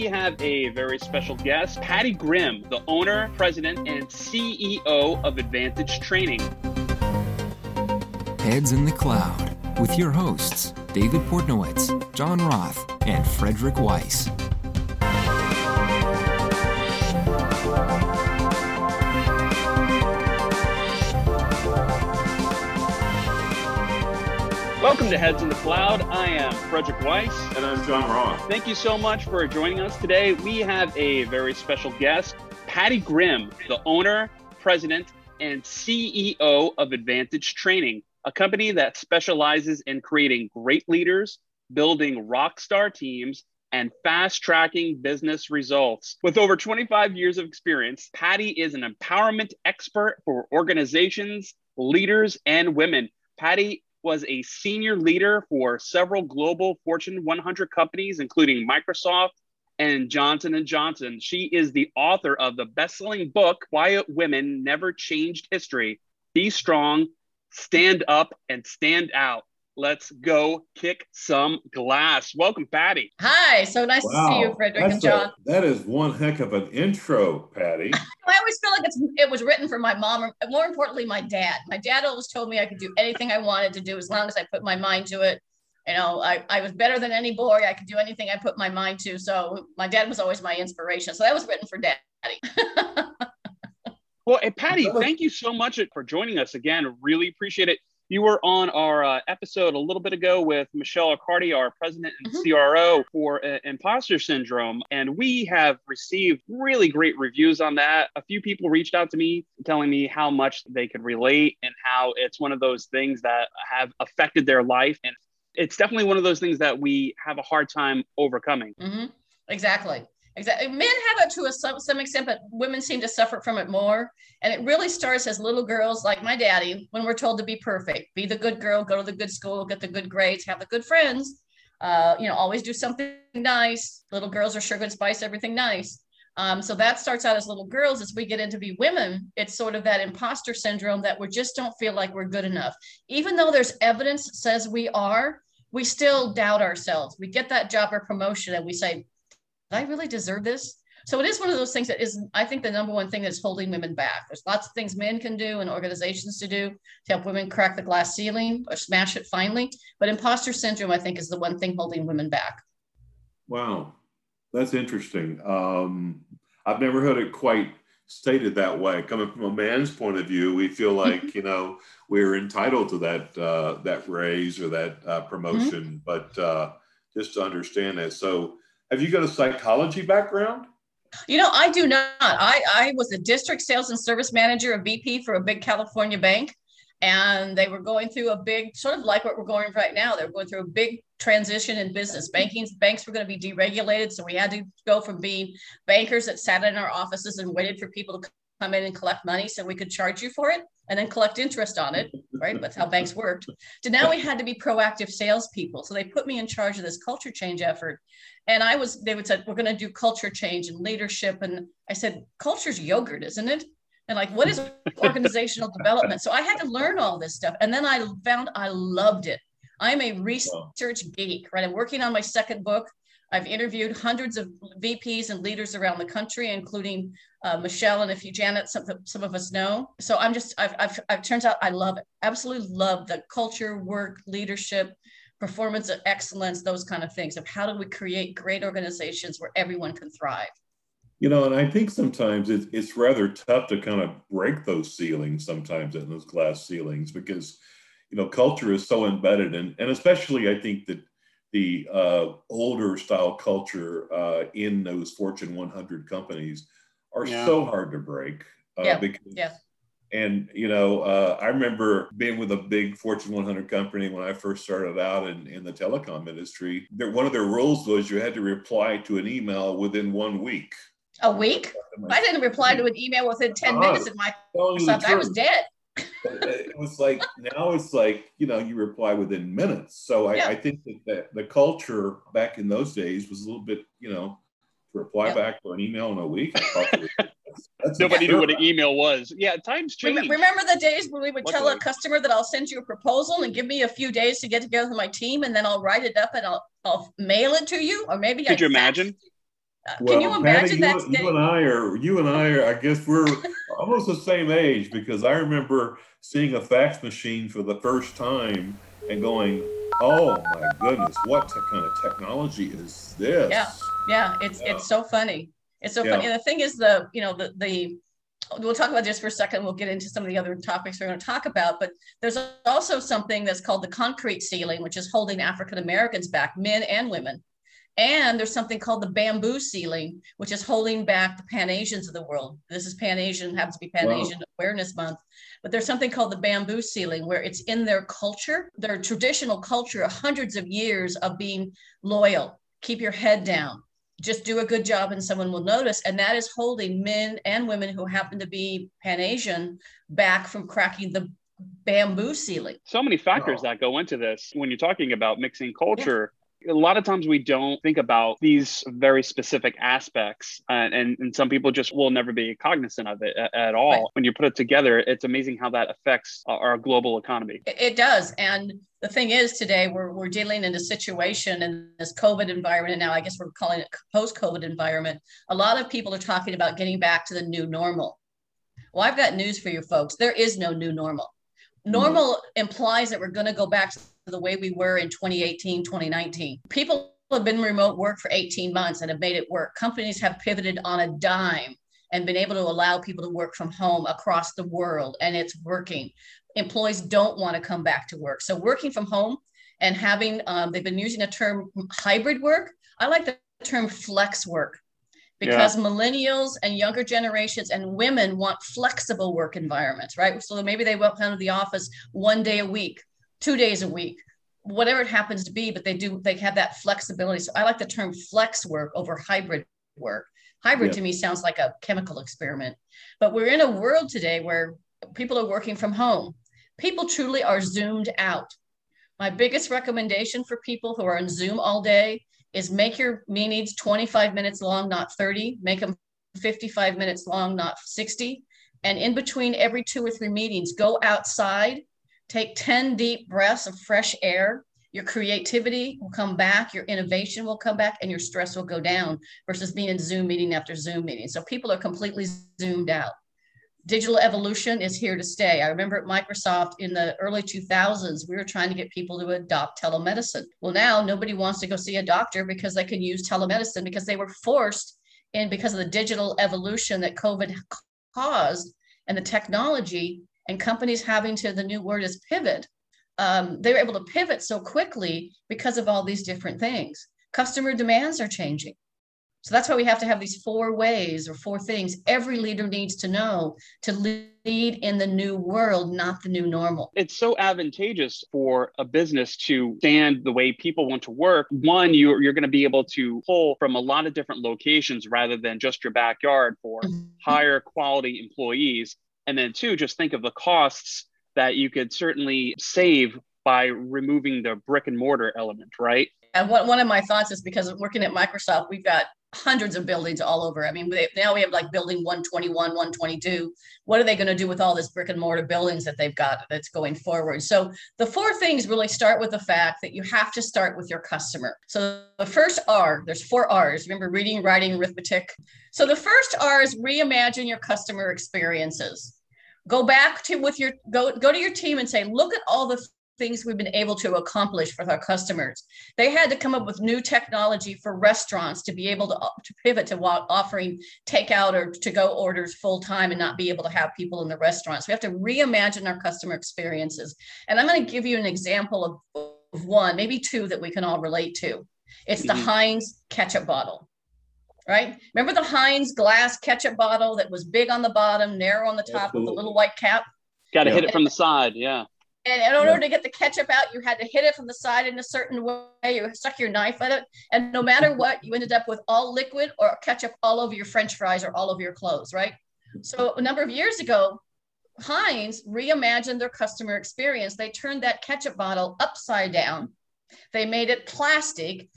we have a very special guest, Patty Grimm, the owner, president, and CEO of Advantage Training. Heads in the Cloud with your hosts, David Portnowitz, John Roth, and Frederick Weiss. Welcome to Heads in the Cloud. I am Frederick Weiss. And I'm John Roth. Thank you so much for joining us today. We have a very special guest, Patty Grimm, the owner, president, and CEO of Advantage Training, a company that specializes in creating great leaders, building rock star teams, and fast tracking business results. With over 25 years of experience, Patty is an empowerment expert for organizations, leaders, and women. Patty was a senior leader for several global Fortune 100 companies, including Microsoft and Johnson & Johnson. She is the author of the best-selling book, Quiet Women Never Changed History. Be strong, stand up, and stand out. Let's go kick some glass. Welcome, Patty. Hi, so nice wow. to see you, Frederick and John. A, that is one heck of an intro, Patty. I always feel like it's it was written for my mom, or more importantly, my dad. My dad always told me I could do anything I wanted to do as long as I put my mind to it. You know, I, I was better than any boy. I could do anything I put my mind to. So my dad was always my inspiration. So that was written for daddy. well, hey, Patty, thank you so much for joining us again. Really appreciate it. You were on our uh, episode a little bit ago with Michelle Accardi, our president and mm-hmm. CRO for uh, imposter syndrome. And we have received really great reviews on that. A few people reached out to me telling me how much they could relate and how it's one of those things that have affected their life. And it's definitely one of those things that we have a hard time overcoming. Mm-hmm. Exactly. Exactly. Men have it to a, some, some extent, but women seem to suffer from it more. And it really starts as little girls like my daddy when we're told to be perfect, be the good girl, go to the good school, get the good grades, have the good friends, uh, you know, always do something nice. Little girls are sugar and spice, everything nice. Um, so that starts out as little girls. As we get into be women, it's sort of that imposter syndrome that we just don't feel like we're good enough. Even though there's evidence says we are, we still doubt ourselves. We get that job or promotion and we say, I really deserve this? So it is one of those things that is, I think, the number one thing that's holding women back. There's lots of things men can do and organizations to do to help women crack the glass ceiling or smash it finally. But imposter syndrome, I think, is the one thing holding women back. Wow, that's interesting. Um, I've never heard it quite stated that way. Coming from a man's point of view, we feel mm-hmm. like you know we're entitled to that uh, that raise or that uh, promotion, mm-hmm. but uh, just to understand that. So have you got a psychology background? You know, I do not. I, I was a district sales and service manager, a VP for a big California bank. And they were going through a big, sort of like what we're going right now. They're going through a big transition in business. Banking banks were going to be deregulated. So we had to go from being bankers that sat in our offices and waited for people to come in and collect money so we could charge you for it and then collect interest on it, right? That's how banks worked. To now we had to be proactive salespeople. So they put me in charge of this culture change effort. And I was, they would say, we're going to do culture change and leadership. And I said, culture's yogurt, isn't it? And like, what is organizational development? So I had to learn all this stuff. And then I found I loved it. I'm a research geek, right? I'm working on my second book. I've interviewed hundreds of VPs and leaders around the country, including uh, Michelle and a few Janet, some, some of us know. So I'm just, I've, I've, I've, turns out I love it. Absolutely love the culture, work, leadership, performance of excellence, those kind of things of how do we create great organizations where everyone can thrive. You know, and I think sometimes it's, it's rather tough to kind of break those ceilings sometimes in those glass ceilings because, you know, culture is so embedded and, and especially I think that the uh, older style culture uh, in those Fortune 100 companies are yeah. so hard to break. Uh, yeah. Because, yeah. And, you know, uh, I remember being with a big Fortune 100 company when I first started out in, in the telecom industry. one of their rules was you had to reply to an email within one week. A week? I didn't reply to an email within 10 uh, minutes in my phone. I was dead it was like now it's like you know you reply within minutes. So I, yeah. I think that the, the, culture back in those days was a little bit you know to reply yeah. back to an email in a week nobody knew what an email was. Yeah times change. remember the days when we would tell a customer that i'll send you a proposal and give me a few days to get together with my team and then i'll write it up and i'll, I'll mail it to you? Or maybe could I you imagine? Uh, well, can you imagine Patty, that? You, you, and I are, you and I are, I guess we're almost the same age because I remember seeing a fax machine for the first time and going, oh my goodness, what kind of technology is this? Yeah, yeah, it's yeah. it's so funny. It's so yeah. funny. And the thing is, the you know the the we'll talk about this for a second. We'll get into some of the other topics we're going to talk about. But there's also something that's called the concrete ceiling, which is holding African Americans back, men and women. And there's something called the bamboo ceiling, which is holding back the Pan Asians of the world. This is Pan Asian, happens to be Pan Asian wow. Awareness Month. But there's something called the bamboo ceiling, where it's in their culture, their traditional culture, hundreds of years of being loyal, keep your head down, just do a good job and someone will notice. And that is holding men and women who happen to be Pan Asian back from cracking the bamboo ceiling. So many factors that go into this when you're talking about mixing culture. Yeah a lot of times we don't think about these very specific aspects and, and, and some people just will never be cognizant of it at, at all right. when you put it together it's amazing how that affects our global economy it does and the thing is today we're, we're dealing in a situation in this covid environment and now i guess we're calling it post-covid environment a lot of people are talking about getting back to the new normal well i've got news for you folks there is no new normal mm-hmm. normal mm-hmm. implies that we're going to go back to the way we were in 2018, 2019. People have been remote work for 18 months and have made it work. Companies have pivoted on a dime and been able to allow people to work from home across the world, and it's working. Employees don't want to come back to work. So, working from home and having, um, they've been using a term hybrid work. I like the term flex work because yeah. millennials and younger generations and women want flexible work environments, right? So maybe they won't come to the office one day a week two days a week, whatever it happens to be, but they do, they have that flexibility. So I like the term flex work over hybrid work. Hybrid yeah. to me sounds like a chemical experiment, but we're in a world today where people are working from home. People truly are zoomed out. My biggest recommendation for people who are on Zoom all day is make your meetings 25 minutes long, not 30. Make them 55 minutes long, not 60. And in between every two or three meetings, go outside Take 10 deep breaths of fresh air. Your creativity will come back, your innovation will come back, and your stress will go down versus being in Zoom meeting after Zoom meeting. So people are completely zoomed out. Digital evolution is here to stay. I remember at Microsoft in the early 2000s, we were trying to get people to adopt telemedicine. Well, now nobody wants to go see a doctor because they can use telemedicine because they were forced in because of the digital evolution that COVID caused and the technology and companies having to the new word is pivot um, they were able to pivot so quickly because of all these different things customer demands are changing so that's why we have to have these four ways or four things every leader needs to know to lead in the new world, not the new normal. It's so advantageous for a business to stand the way people want to work. One, you're, you're going to be able to pull from a lot of different locations rather than just your backyard for mm-hmm. higher quality employees. And then two, just think of the costs that you could certainly save by removing the brick and mortar element, right? And one, one of my thoughts is because of working at Microsoft, we've got hundreds of buildings all over. I mean, they, now we have like building 121, 122. What are they going to do with all this brick and mortar buildings that they've got that's going forward? So the four things really start with the fact that you have to start with your customer. So the first R, there's four R's. Remember reading, writing, arithmetic. So the first R is reimagine your customer experiences. Go back to with your go go to your team and say, look at all the things we've been able to accomplish with our customers. They had to come up with new technology for restaurants to be able to, to pivot to offering takeout or to go orders full time and not be able to have people in the restaurants. We have to reimagine our customer experiences. And I'm going to give you an example of, of one, maybe two that we can all relate to. It's the mm-hmm. Heinz ketchup bottle right? Remember the Heinz glass ketchup bottle that was big on the bottom, narrow on the top Absolutely. with a little white cap? Got to yeah. hit it from the side, yeah. And in order yeah. to get the ketchup out, you had to hit it from the side in a certain way. You stuck your knife at it. And no matter what, you ended up with all liquid or ketchup all over your French fries or all over your clothes, right? So a number of years ago, Heinz reimagined their customer experience. They turned that ketchup bottle upside down. They made it plastic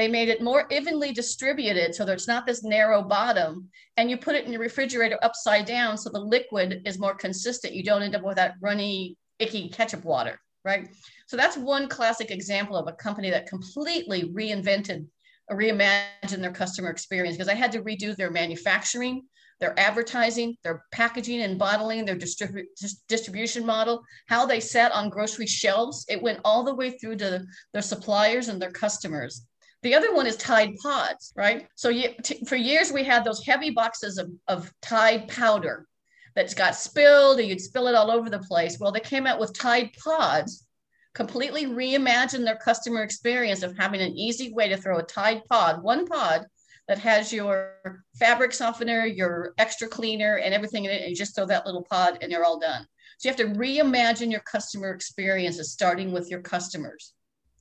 they made it more evenly distributed so there's not this narrow bottom. And you put it in your refrigerator upside down so the liquid is more consistent. You don't end up with that runny, icky ketchup water, right? So that's one classic example of a company that completely reinvented reimagine their customer experience because I had to redo their manufacturing, their advertising, their packaging and bottling, their distribu- distribution model, how they sat on grocery shelves. It went all the way through to their suppliers and their customers. The other one is Tide Pods, right? So you, t- for years we had those heavy boxes of, of Tide powder that's got spilled and you'd spill it all over the place. Well, they came out with Tide Pods, completely reimagined their customer experience of having an easy way to throw a Tide Pod, one pod that has your fabric softener, your extra cleaner, and everything in it, and you just throw that little pod and you're all done. So you have to reimagine your customer experiences, starting with your customers.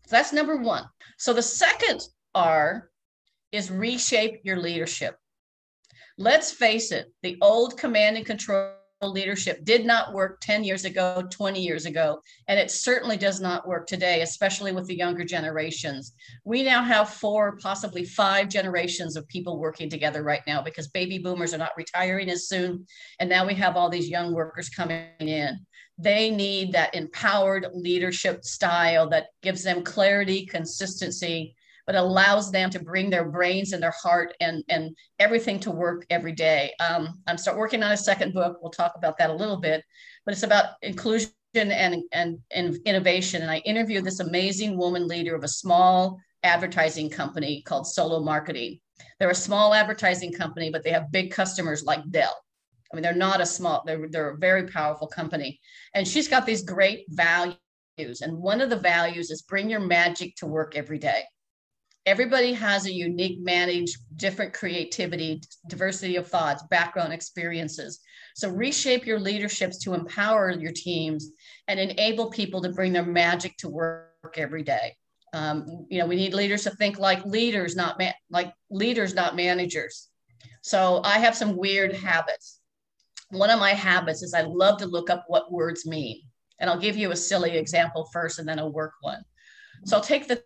So that's number one. So the second R is reshape your leadership. Let's face it, the old command and control leadership did not work 10 years ago, 20 years ago, and it certainly does not work today, especially with the younger generations. We now have four, possibly five generations of people working together right now because baby boomers are not retiring as soon. And now we have all these young workers coming in. They need that empowered leadership style that gives them clarity, consistency, but allows them to bring their brains and their heart and, and everything to work every day. Um, I'm start working on a second book. We'll talk about that a little bit, but it's about inclusion and, and, and innovation. And I interviewed this amazing woman leader of a small advertising company called Solo Marketing. They're a small advertising company, but they have big customers like Dell. I mean, they're not a small, they're, they're a very powerful company. And she's got these great values. And one of the values is bring your magic to work every day everybody has a unique manage different creativity diversity of thoughts background experiences. So reshape your leaderships to empower your teams and enable people to bring their magic to work every day. Um, you know we need leaders to think like leaders not man- like leaders not managers. So i have some weird habits. One of my habits is i love to look up what words mean. And i'll give you a silly example first and then a work one. So i'll take the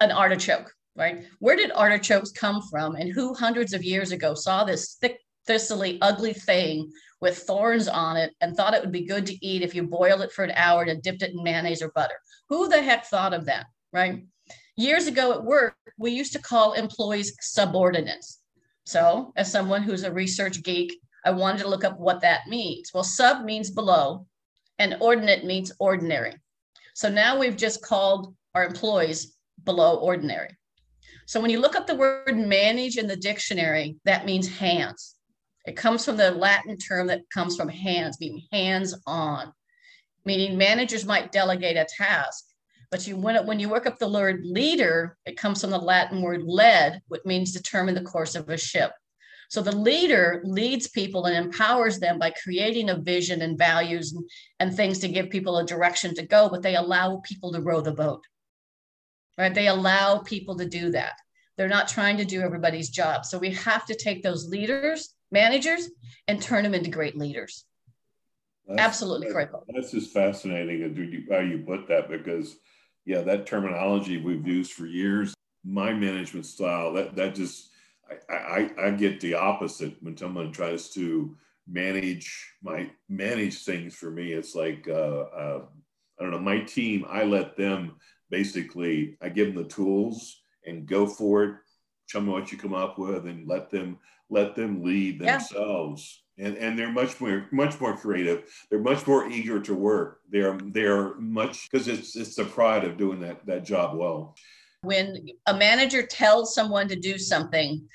an artichoke right? Where did artichokes come from and who hundreds of years ago saw this thick, thistly, ugly thing with thorns on it and thought it would be good to eat if you boiled it for an hour and dipped it in mayonnaise or butter? Who the heck thought of that, right? Years ago at work, we used to call employees subordinates. So, as someone who's a research geek, I wanted to look up what that means. Well, sub means below, and ordinate means ordinary. So now we've just called our employees below ordinary. So when you look up the word manage in the dictionary, that means hands. It comes from the Latin term that comes from hands, meaning hands on, meaning managers might delegate a task. But you when, when you work up the word leader, it comes from the Latin word led, which means determine the course of a ship. So the leader leads people and empowers them by creating a vision and values and, and things to give people a direction to go, but they allow people to row the boat right? They allow people to do that. They're not trying to do everybody's job. So we have to take those leaders, managers, and turn them into great leaders. That's, Absolutely critical. That's just fascinating how you put that because, yeah, that terminology we've used for years. My management style, that that just, I, I, I get the opposite when someone tries to manage my manage things for me. It's like, uh, uh, I don't know, my team. I let them basically I give them the tools and go for it. Show me what you come up with and let them let them lead themselves. Yeah. And, and they're much more much more creative. They're much more eager to work. They're they're much because it's it's the pride of doing that that job well. When a manager tells someone to do something,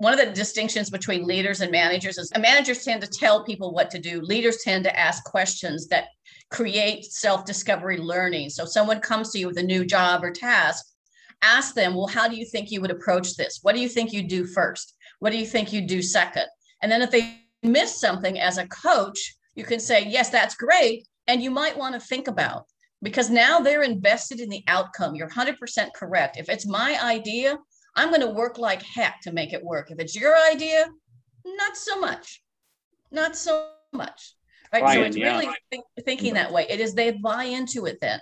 one of the distinctions between leaders and managers is managers tend to tell people what to do. Leaders tend to ask questions that create self-discovery learning. So someone comes to you with a new job or task, ask them, well, how do you think you would approach this? What do you think you'd do first? What do you think you'd do second? And then if they miss something as a coach, you can say, yes, that's great. And you might want to think about because now they're invested in the outcome. You're 100% correct. If it's my idea, I'm going to work like heck to make it work. If it's your idea, not so much. Not so much right? So it's yeah. really think, thinking that way. It is they buy into it then.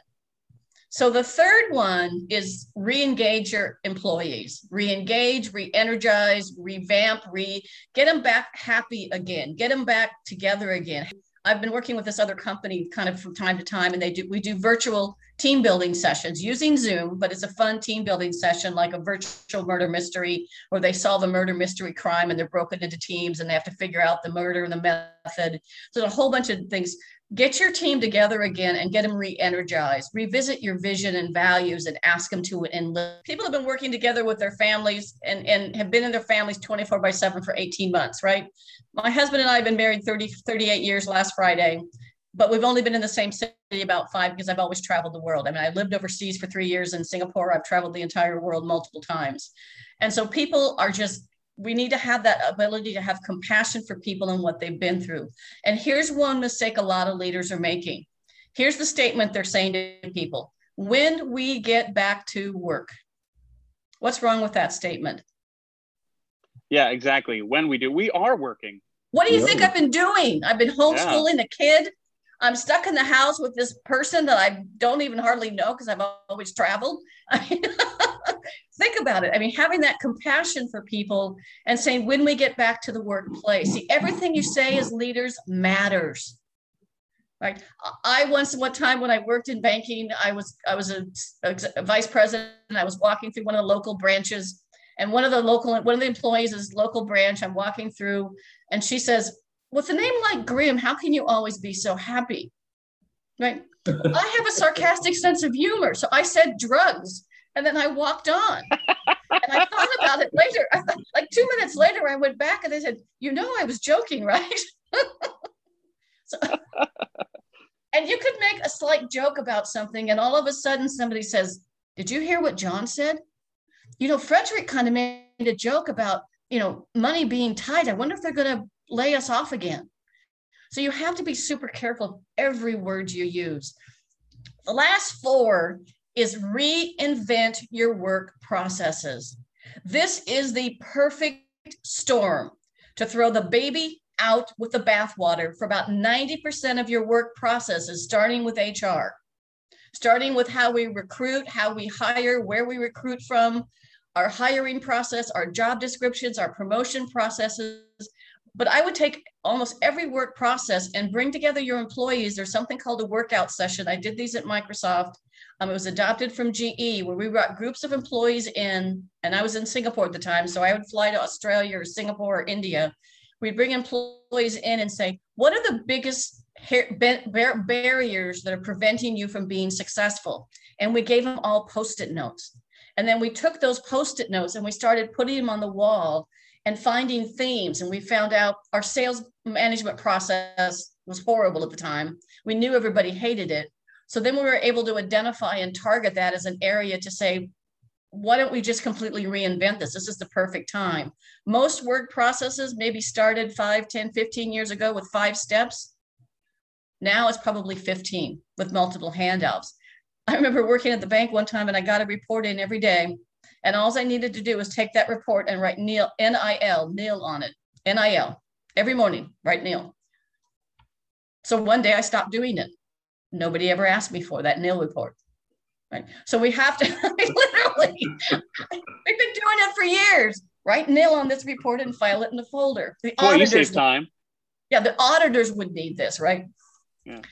So the third one is re-engage your employees, re-engage, re-energize, revamp, re get them back happy again, get them back together again. I've been working with this other company kind of from time to time, and they do we do virtual team building sessions using Zoom, but it's a fun team building session like a virtual murder mystery where they solve a murder mystery crime and they're broken into teams and they have to figure out the murder and the method. So a whole bunch of things. Get your team together again and get them re-energized. Revisit your vision and values and ask them to and. People have been working together with their families and, and have been in their families 24 by 7 for 18 months, right? My husband and I have been married 30, 38 years last Friday but we've only been in the same city about five because I've always traveled the world. I mean, I lived overseas for three years in Singapore. I've traveled the entire world multiple times. And so people are just, we need to have that ability to have compassion for people and what they've been through. And here's one mistake a lot of leaders are making. Here's the statement they're saying to people when we get back to work. What's wrong with that statement? Yeah, exactly. When we do, we are working. What do you yeah. think I've been doing? I've been homeschooling yeah. the kid. I'm stuck in the house with this person that I don't even hardly know because I've always traveled. think about it. I mean, having that compassion for people and saying, when we get back to the workplace, see, everything you say as leaders matters. Right. I once, one time when I worked in banking, I was I was a, a vice president. And I was walking through one of the local branches, and one of the local one of the employees is local branch. I'm walking through, and she says, with a name like Grimm, how can you always be so happy? Right? I have a sarcastic sense of humor. So I said drugs and then I walked on. and I thought about it later. Thought, like two minutes later, I went back and I said, You know, I was joking, right? so, and you could make a slight joke about something, and all of a sudden somebody says, Did you hear what John said? You know, Frederick kind of made a joke about, you know, money being tight. I wonder if they're going to lay us off again. So you have to be super careful of every word you use. The last four is reinvent your work processes. This is the perfect storm to throw the baby out with the bathwater for about 90% of your work processes, starting with HR, starting with how we recruit, how we hire, where we recruit from, our hiring process, our job descriptions, our promotion processes, but I would take almost every work process and bring together your employees. There's something called a workout session. I did these at Microsoft. Um, it was adopted from GE, where we brought groups of employees in, and I was in Singapore at the time, so I would fly to Australia or Singapore or India. We'd bring employees in and say, what are the biggest barriers that are preventing you from being successful? And we gave them all post-it notes. And then we took those post-it notes and we started putting them on the wall and finding themes. And we found out our sales management process was horrible at the time. We knew everybody hated it. So then we were able to identify and target that as an area to say, why don't we just completely reinvent this? This is the perfect time. Most work processes maybe started 5, 10, 15 years ago with five steps. Now it's probably 15 with multiple handouts. I remember working at the bank one time and I got a report in every day and all I needed to do was take that report and write nil, N-I-L, nil on it, N-I-L, every morning, write nil. So one day I stopped doing it. Nobody ever asked me for that nil report. Right. So we have to literally, we've been doing it for years. Write nil on this report and file it in the folder. The auditors, you save time. Yeah, the auditors would need this, right? Yeah.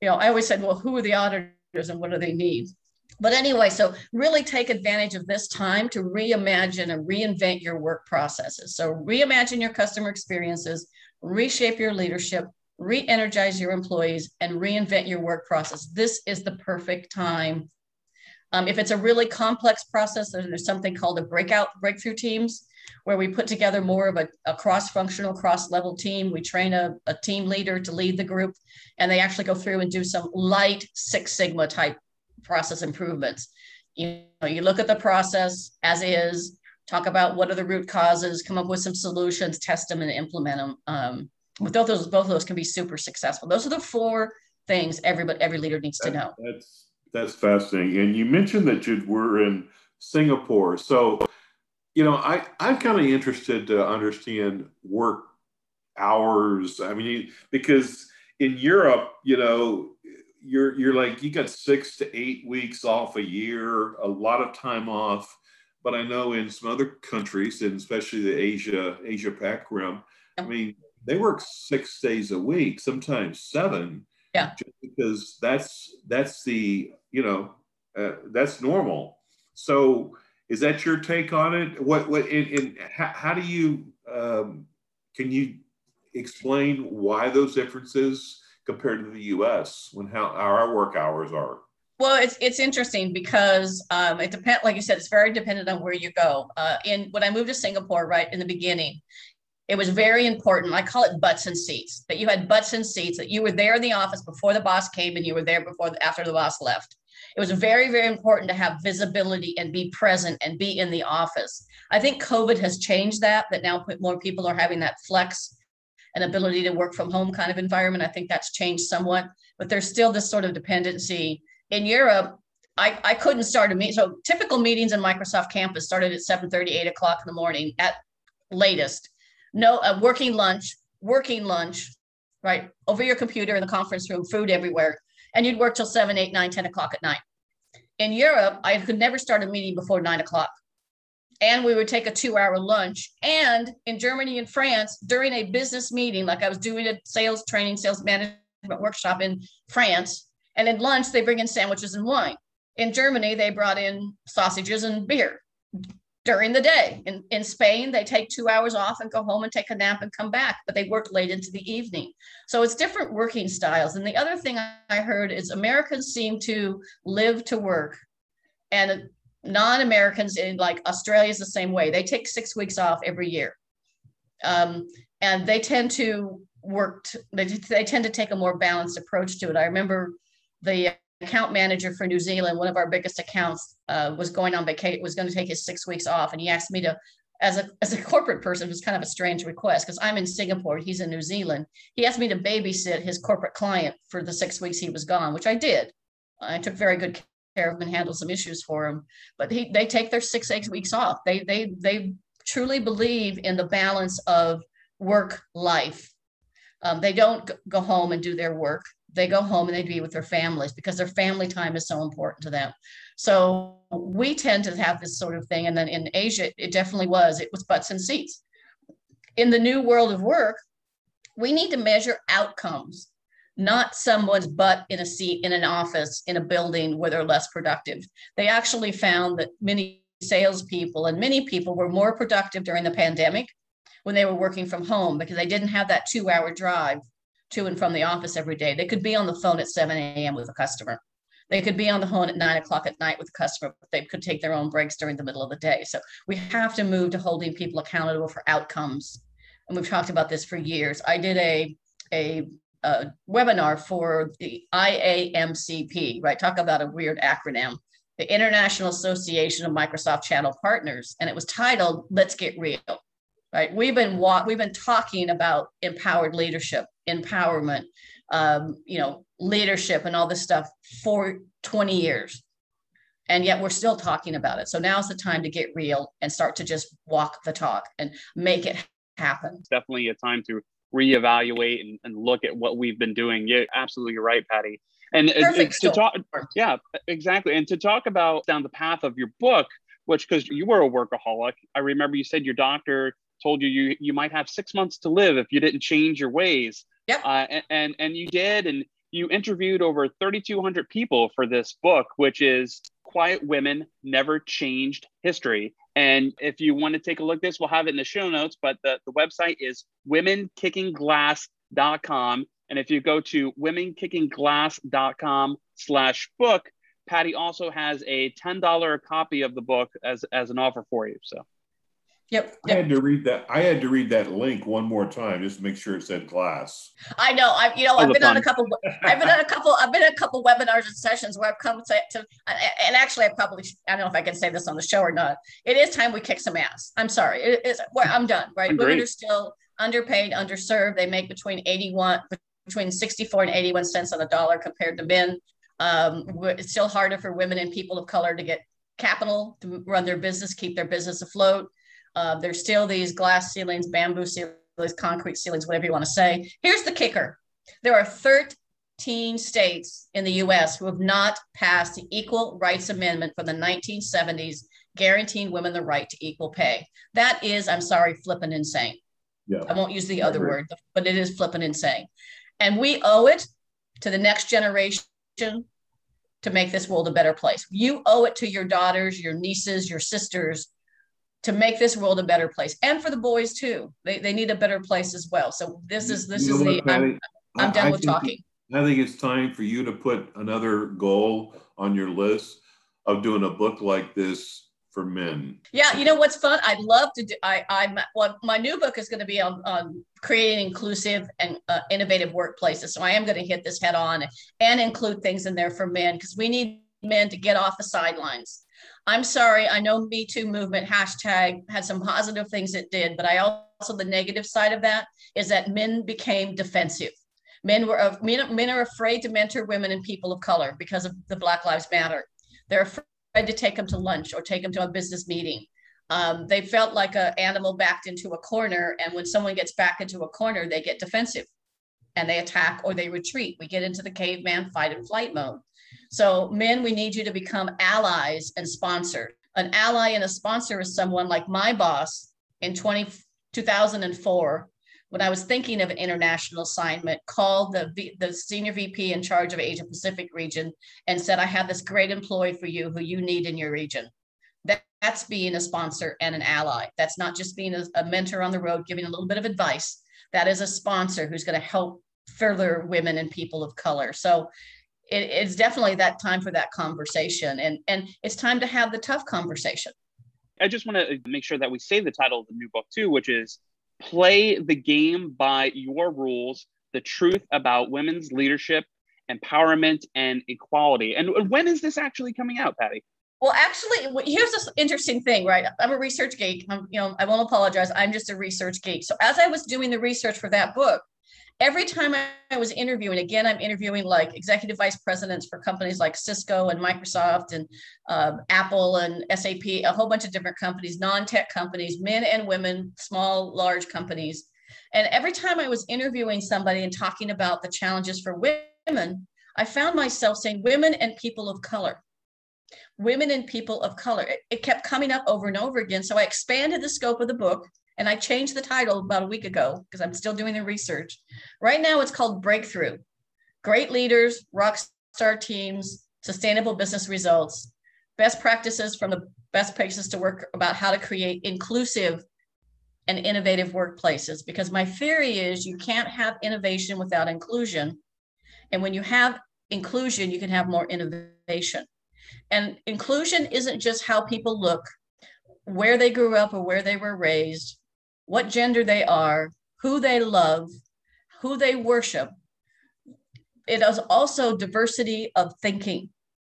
You know, I always said, well, who are the auditors and what do they need? But anyway, so really take advantage of this time to reimagine and reinvent your work processes. So reimagine your customer experiences, reshape your leadership, re-energize your employees, and reinvent your work process. This is the perfect time. Um, if it's a really complex process, then there's something called a breakout breakthrough teams, where we put together more of a, a cross-functional, cross-level team. We train a, a team leader to lead the group, and they actually go through and do some light Six Sigma type process improvements. You know, you look at the process as is, talk about what are the root causes, come up with some solutions, test them and implement them. Um, both those, both of those can be super successful. Those are the four things everybody, every leader needs to know. That's that's fascinating. And you mentioned that you were in Singapore, so you know I I'm kind of interested to understand work hours. I mean, because in Europe, you know, you're you're like you got six to eight weeks off a year, a lot of time off. But I know in some other countries, and especially the Asia Asia Pac rim, I mean they work six days a week, sometimes seven. Yeah. Just because that's that's the you know uh, that's normal. So is that your take on it? What what and, how, how, do you um, can you explain why those differences compared to the U.S. when how our work hours are? Well, it's it's interesting because um, it depends. Like you said, it's very dependent on where you go. Uh, in when I moved to Singapore, right in the beginning, it was very important. I call it butts and seats. That you had butts and seats. That you were there in the office before the boss came, and you were there before after the boss left. It was very very important to have visibility and be present and be in the office. I think COVID has changed that. That now more people are having that flex and ability to work from home kind of environment. I think that's changed somewhat, but there's still this sort of dependency in Europe, I, I couldn't start a meeting. So typical meetings in Microsoft campus started at 7 30, 8 o'clock in the morning at latest. No, a working lunch, working lunch, right? Over your computer in the conference room, food everywhere. And you'd work till 7, 8, 9, 10 o'clock at night. In Europe, I could never start a meeting before 9 o'clock. And we would take a two hour lunch. And in Germany and France, during a business meeting, like I was doing a sales training, sales management workshop in France, and in lunch, they bring in sandwiches and wine. In Germany, they brought in sausages and beer during the day. In, in Spain, they take two hours off and go home and take a nap and come back, but they work late into the evening. So it's different working styles. And the other thing I heard is Americans seem to live to work. And non-Americans in like Australia is the same way. They take six weeks off every year. Um, and they tend to work, to, they, they tend to take a more balanced approach to it. I remember the account manager for New Zealand, one of our biggest accounts, uh, was going on vacation, was going to take his six weeks off, and he asked me to, as a as a corporate person, it was kind of a strange request because I'm in Singapore, he's in New Zealand. He asked me to babysit his corporate client for the six weeks he was gone, which I did. I took very good care of him and handled some issues for him. But he, they take their six eight weeks off. They they they truly believe in the balance of work life. Um, they don't go home and do their work they go home and they be with their families because their family time is so important to them. So we tend to have this sort of thing. And then in Asia, it definitely was, it was butts and seats. In the new world of work, we need to measure outcomes, not someone's butt in a seat in an office in a building where they're less productive. They actually found that many salespeople and many people were more productive during the pandemic when they were working from home because they didn't have that two hour drive to and from the office every day. They could be on the phone at 7 a.m. with a customer. They could be on the phone at nine o'clock at night with a customer, but they could take their own breaks during the middle of the day. So we have to move to holding people accountable for outcomes. And we've talked about this for years. I did a, a, a webinar for the IAMCP, right? Talk about a weird acronym, the International Association of Microsoft Channel Partners. And it was titled, Let's Get Real right? We've been we've been talking about empowered leadership, empowerment, um, you know, leadership, and all this stuff for 20 years, and yet we're still talking about it. So now's the time to get real and start to just walk the talk and make it happen. It's definitely a time to reevaluate and, and look at what we've been doing. You're absolutely right, Patty. And to talk, yeah, exactly. And to talk about down the path of your book, which because you were a workaholic, I remember you said your doctor told you you you might have six months to live if you didn't change your ways. Yep. Uh, and, and and you did, and you interviewed over 3,200 people for this book, which is Quiet Women Never Changed History. And if you want to take a look at this, we'll have it in the show notes. But the, the website is womenkickingglass.com. And if you go to womenkickingglass.com slash book, Patty also has a $10 copy of the book as, as an offer for you. So Yep, I had to read that. I had to read that link one more time just to make sure it said glass. I know. I you know I've been fun. on a couple. I've been on a couple. I've been on a couple webinars and sessions where I've come to, to and actually I probably I don't know if I can say this on the show or not. It is time we kick some ass. I'm sorry. It is. Well, I'm done. Right. Agreed. Women are still underpaid, underserved. They make between 81 between 64 and 81 cents on a dollar compared to men. Um, it's still harder for women and people of color to get capital to run their business, keep their business afloat. Uh, there's still these glass ceilings, bamboo ceilings, concrete ceilings, whatever you want to say. Here's the kicker there are 13 states in the US who have not passed the Equal Rights Amendment from the 1970s, guaranteeing women the right to equal pay. That is, I'm sorry, flipping insane. Yeah. I won't use the other word, but it is flipping insane. And we owe it to the next generation to make this world a better place. You owe it to your daughters, your nieces, your sisters to make this world a better place and for the boys too. They, they need a better place as well. So this is this You is the I'm, I'm done I with talking. I think it's time for you to put another goal on your list of doing a book like this for men. Yeah, you know what's fun? I'd love to do. I, I'm well. My new book is going to be on, on creating inclusive and uh, innovative workplaces. So I am going to hit this head on and include things in there for men because we need men to get off the sidelines. I'm sorry. I know Me Too movement hashtag had some positive things it did, but I also the negative side of that is that men became defensive. Men were men, men are afraid to mentor women and people of color because of the Black Lives Matter. They're afraid to take them to lunch or take them to a business meeting. Um, they felt like an animal backed into a corner, and when someone gets back into a corner, they get defensive and they attack or they retreat. We get into the caveman fight and flight mode. So, men, we need you to become allies and sponsors. An ally and a sponsor is someone like my boss in 20, 2004 when I was thinking of an international assignment, called the, the senior VP in charge of Asia Pacific region and said, I have this great employee for you who you need in your region. That, that's being a sponsor and an ally. That's not just being a, a mentor on the road, giving a little bit of advice. That is a sponsor who's going to help further women and people of color. So it, it's definitely that time for that conversation. And, and it's time to have the tough conversation. I just want to uh, make sure that we say the title of the new book too, which is Play the Game by Your Rules The Truth About Women's Leadership, Empowerment, and Equality. And uh, when is this actually coming out, Patty? Well, actually, here's this interesting thing, right? I'm a research geek. I'm, you know, I won't apologize. I'm just a research geek. So as I was doing the research for that book, every time I was interviewing, again, I'm interviewing like executive vice presidents for companies like Cisco and Microsoft and uh, Apple and SAP, a whole bunch of different companies, non-tech companies, men and women, small, large companies. And every time I was interviewing somebody and talking about the challenges for women, I found myself saying women and people of color women and people of color. It, it, kept coming up over and over again. So I expanded the scope of the book and I changed the title about a week ago because I'm still doing the research. Right now it's called Breakthrough Great Leaders, Rockstar Teams, Sustainable Business Results, Best Practices from the Best Places to Work about how to create inclusive and innovative workplaces. Because my theory is you can't have innovation without inclusion. And when you have inclusion, you can have more innovation. And inclusion isn't just how people look, where they grew up or where they were raised, what gender they are, who they love, who they worship. It is also diversity of thinking,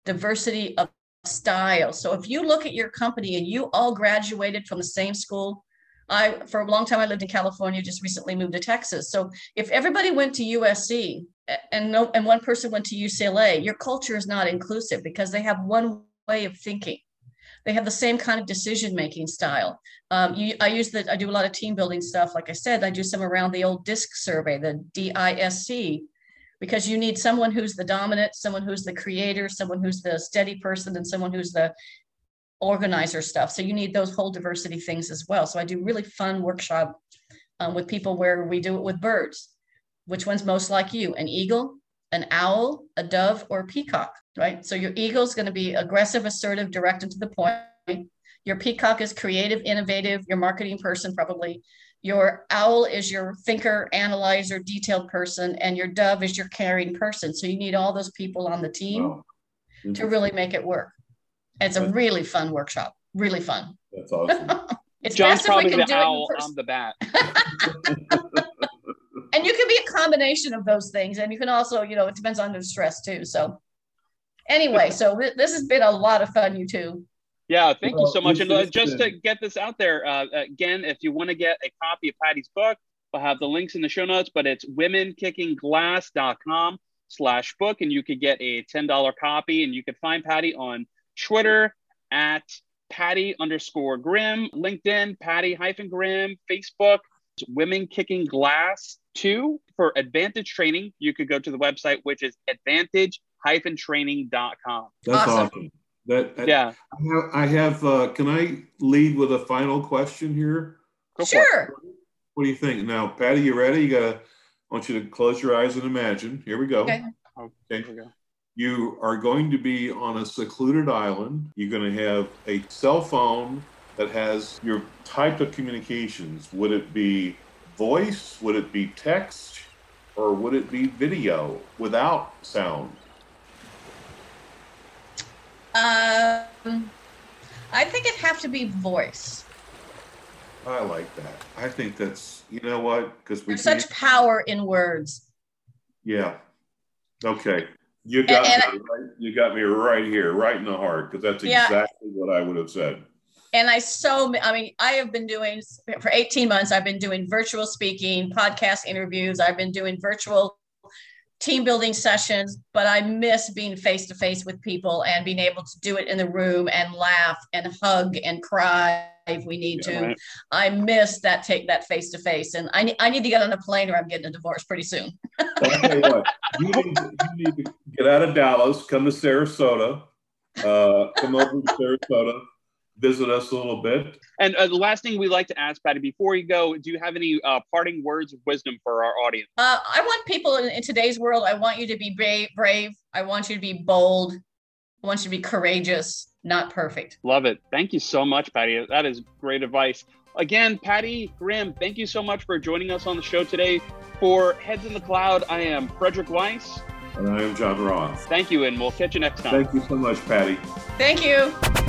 diversity of style. So if you look at your company and you all graduated from the same school, I for a long time I lived in California, just recently moved to Texas. So if everybody went to USC and no and one person went to UCLA, your culture is not inclusive because they have one way of thinking. They have the same kind of decision making style. Um, you, I use that. I do a lot of team building stuff. Like I said, I do some around the old DISC survey, the DISC, because you need someone who's the dominant, someone who's the creator, someone who's the steady person, and someone who's the organizer stuff. So you need those whole diversity things as well. So I do really fun workshop um, with people where we do it with birds. Which one's most like you? An eagle, an owl, a dove, or a peacock, right? So your eagle is going to be aggressive, assertive, direct and to the point. Your peacock is creative, innovative, your marketing person probably. Your owl is your thinker, analyzer, detailed person, and your dove is your caring person. So you need all those people on the team Wow. to really make it work. It's a really fun workshop, really fun. That's awesome. It's John's best if we probably can the do it in owl, person. I'm the bat. and you can be a combination of those things and you can also you know it depends on the stress too so anyway so th- this has been a lot of fun you two Yeah, thank you so much. And uh, has just to get this out there, uh, again, if you want to get a copy of Patty's book, we'll have the links in the show notes, but it's womenkickingglass.com slash book, and you could get a $10 copy, and you could find Patty on Twitter at Patty underscore Grimm, LinkedIn, Patty hyphen Grimm, Facebook, Women Kicking Glass 2 for advantage training. You could go to the website, which is advantage hyphen training.com. That's Awesome. awesome. That, that- Yeah, I have, I have uh, can I lead with a final question here? go sure What do you think? Now, Patty, you ready? You gotta, I want you to close your eyes and imagine. Here we go. Okay. Okay. You are going to be on a secluded island. You're going to have a cell phone that has your type of communications. Would it be voice? Would it be text? Or would it be video without sound? Um, I think it'd have to be voice. I like that. I think that's you know what because we There's such power in words. Yeah. Okay. You got and, me right, you got me right here, right in the heart, because that's yeah. exactly what I would have said. And I so I mean, I have been doing for 18 months, I've been doing virtual speaking, podcast interviews, I've been doing virtual team building sessions, but I miss being face to face with people and being able to do it in the room and laugh and hug and cry if we need yeah, to. Right. I miss that take that face to face, and I, I need to get on a plane or I'm getting a divorce pretty soon. what, you need, to, you need to get out of Dallas, come to Sarasota, uh, come over to Sarasota, visit us a little bit. And uh, the last thing we like to ask, Patty, before you go, do you have any uh, parting words of wisdom for our audience? Uh, I want people in, in, today's world, I want you to be brave, brave. I want you to be bold. I want you to be courageous, not perfect. Love it. Thank you so much, Patty. That is great advice. Again, Patty Grimm, thank you so much for joining us on the show today. For Heads in the Cloud, I am Frederick Weiss. And I am John Roth. Thank you, and we'll catch you next time. Thank you so much, Patty. Thank you.